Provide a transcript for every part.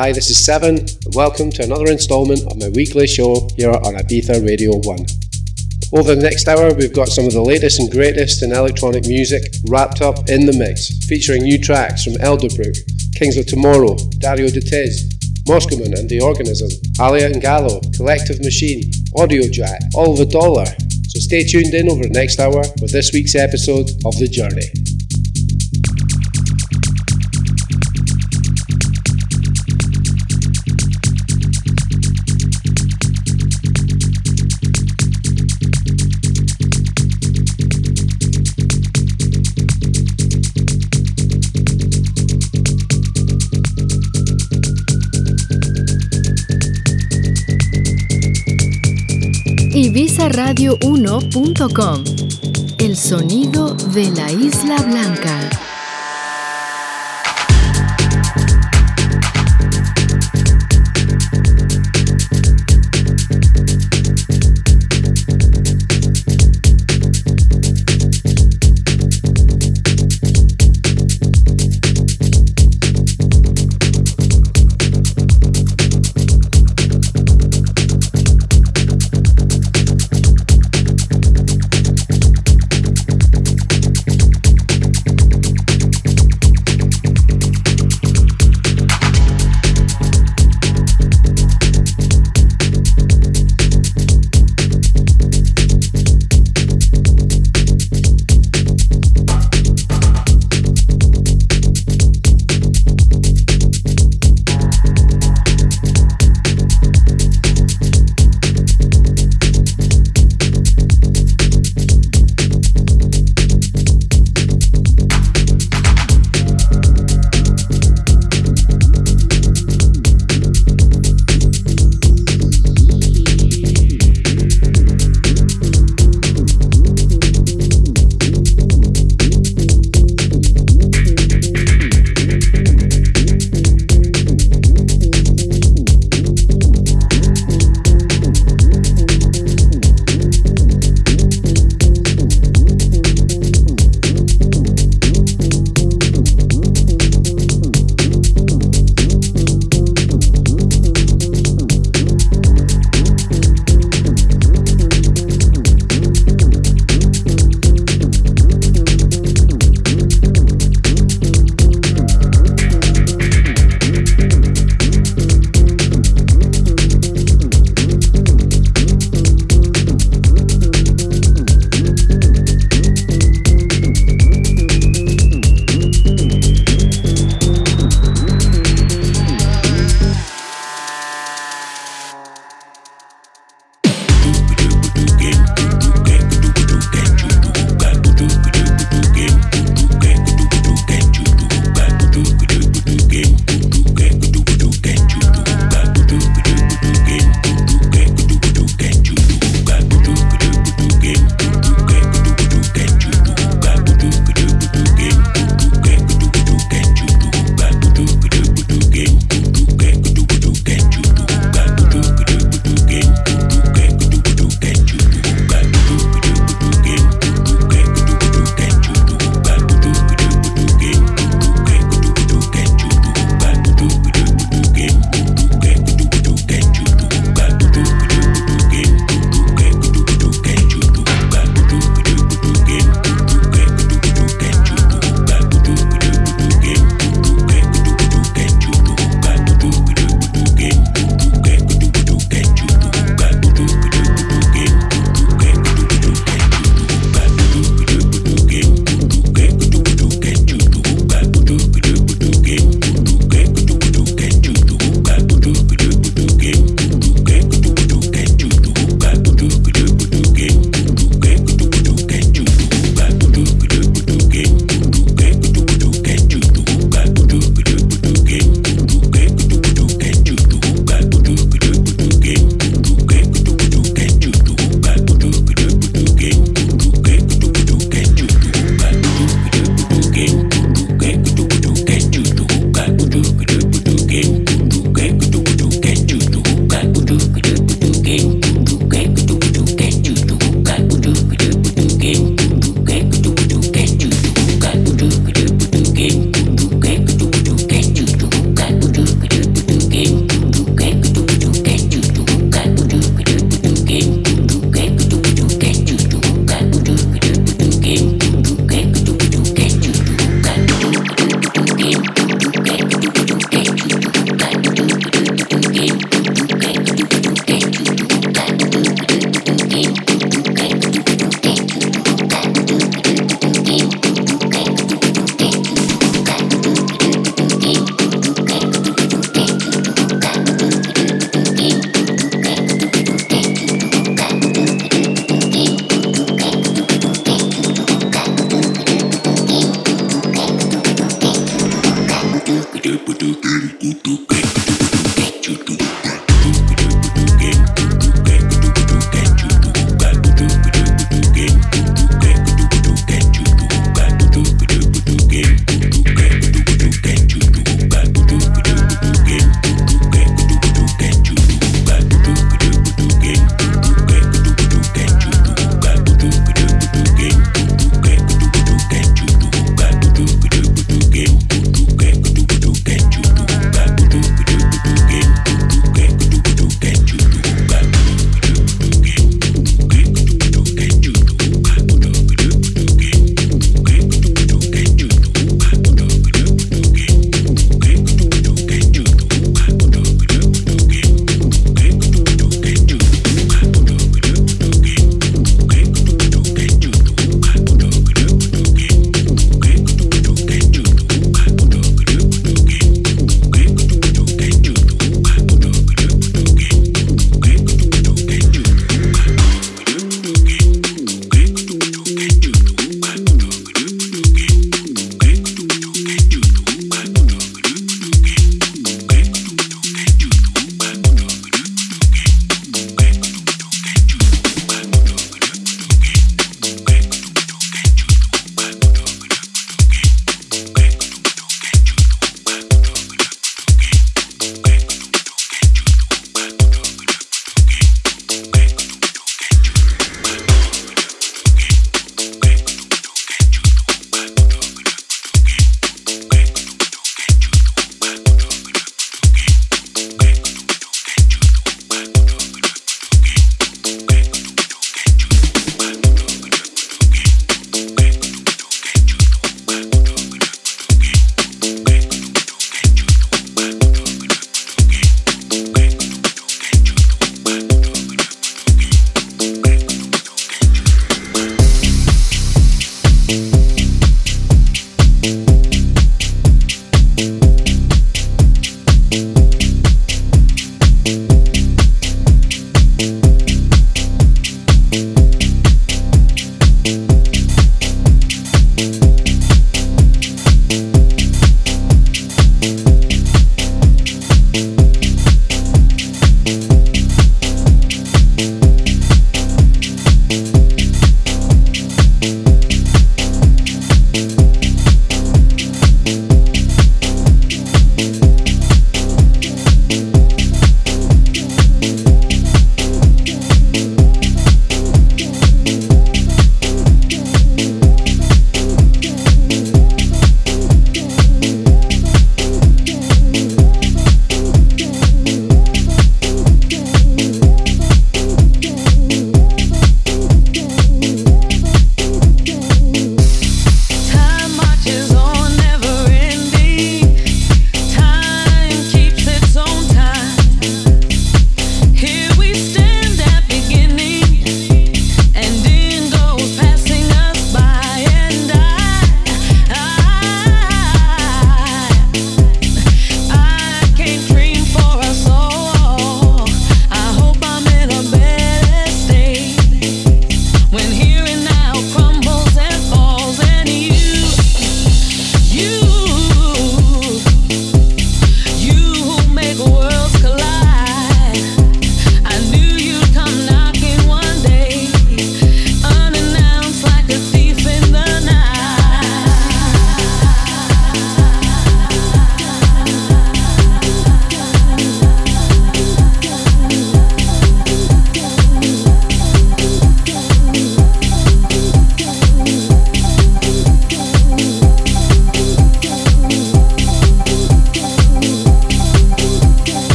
Hi, this is Seven, and welcome to another instalment of my weekly show here on Ibiza Radio 1. Over the next hour, we've got some of the latest and greatest in electronic music wrapped up in the mix, featuring new tracks from Elderbrook, Kings of Tomorrow, Dario D'Attis, Moscoman and The Organism, Alia and Gallo, Collective Machine, Audio Jack, Oliver Dollar. So stay tuned in over the next hour for this week's episode of The Journey. ibizaradio1.com El sonido de la Isla Blanca.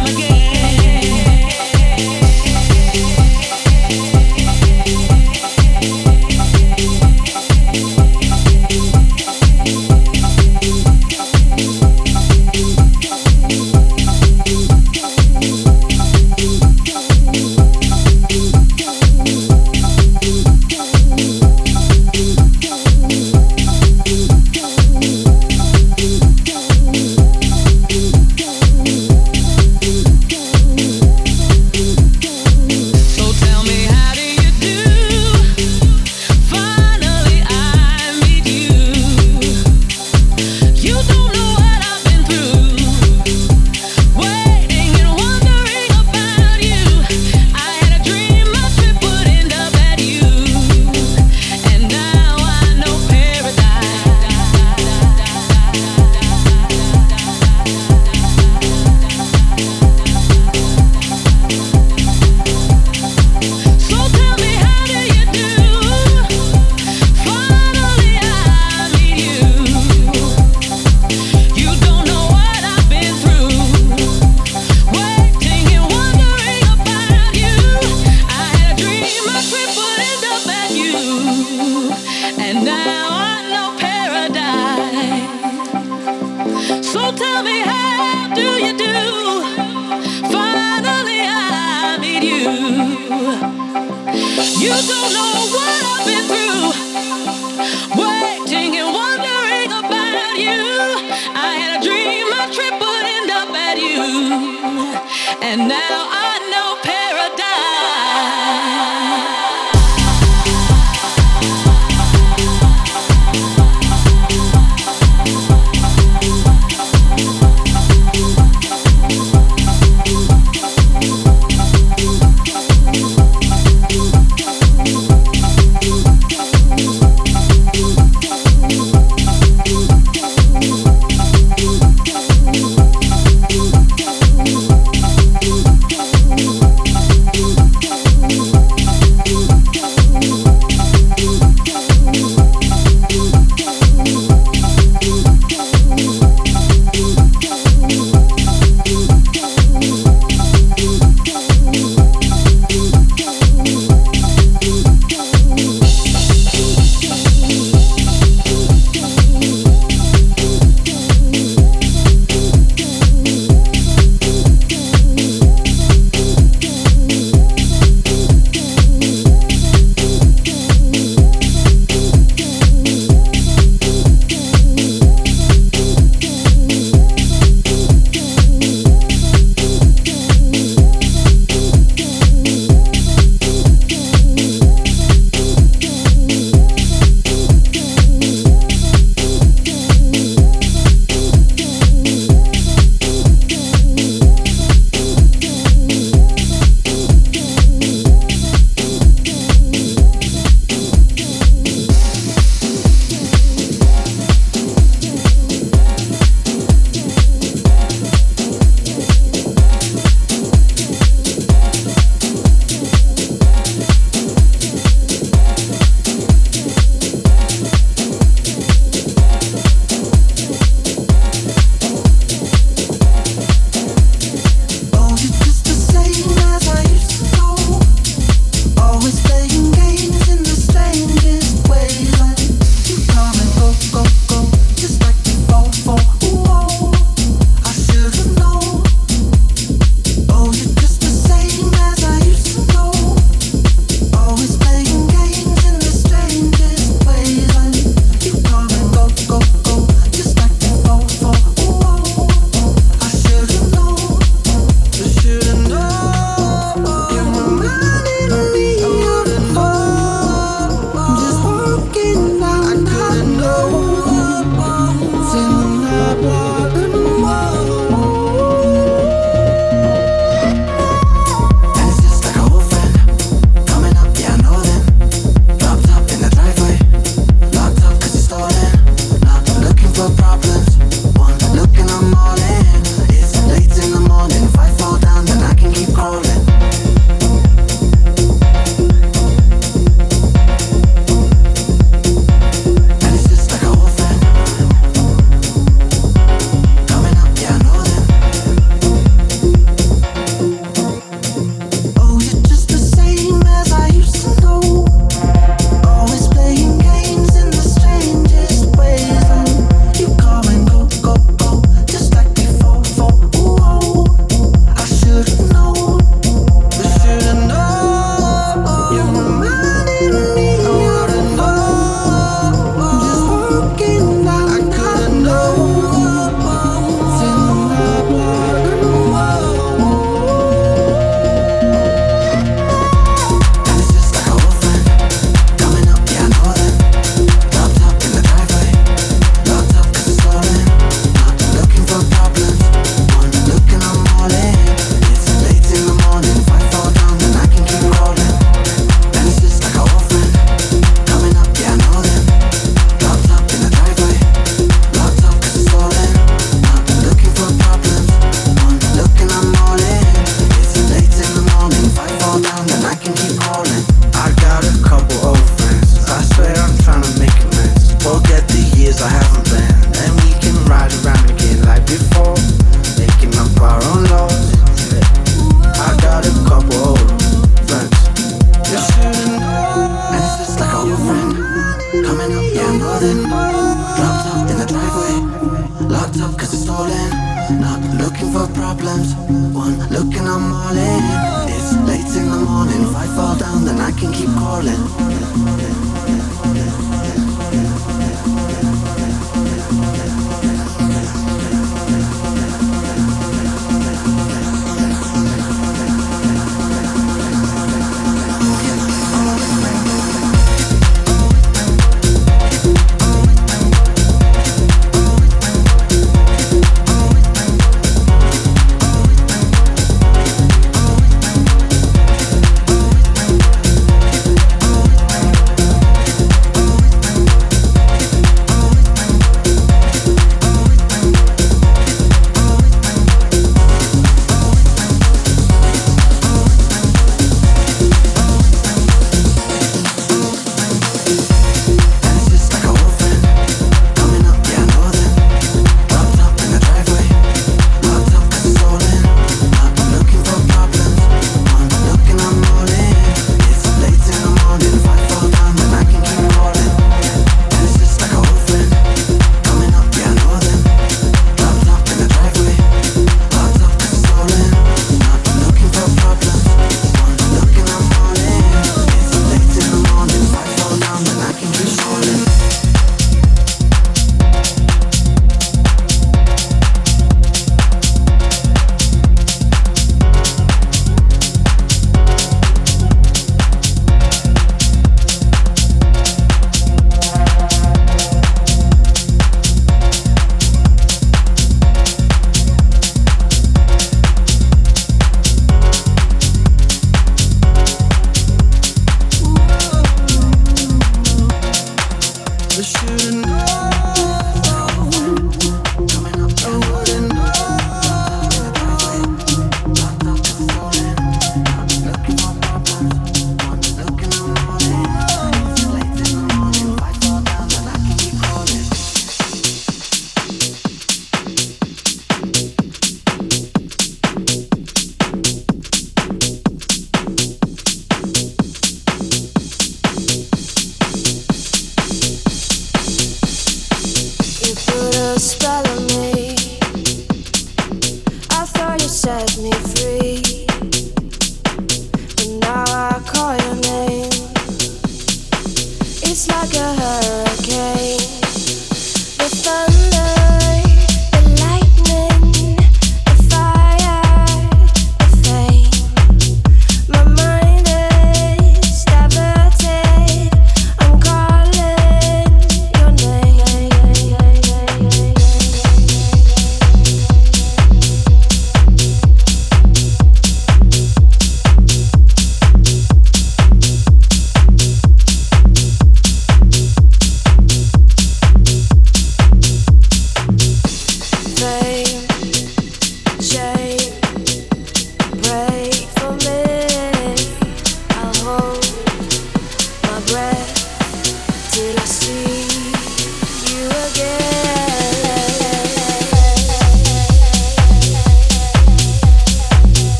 time again.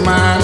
my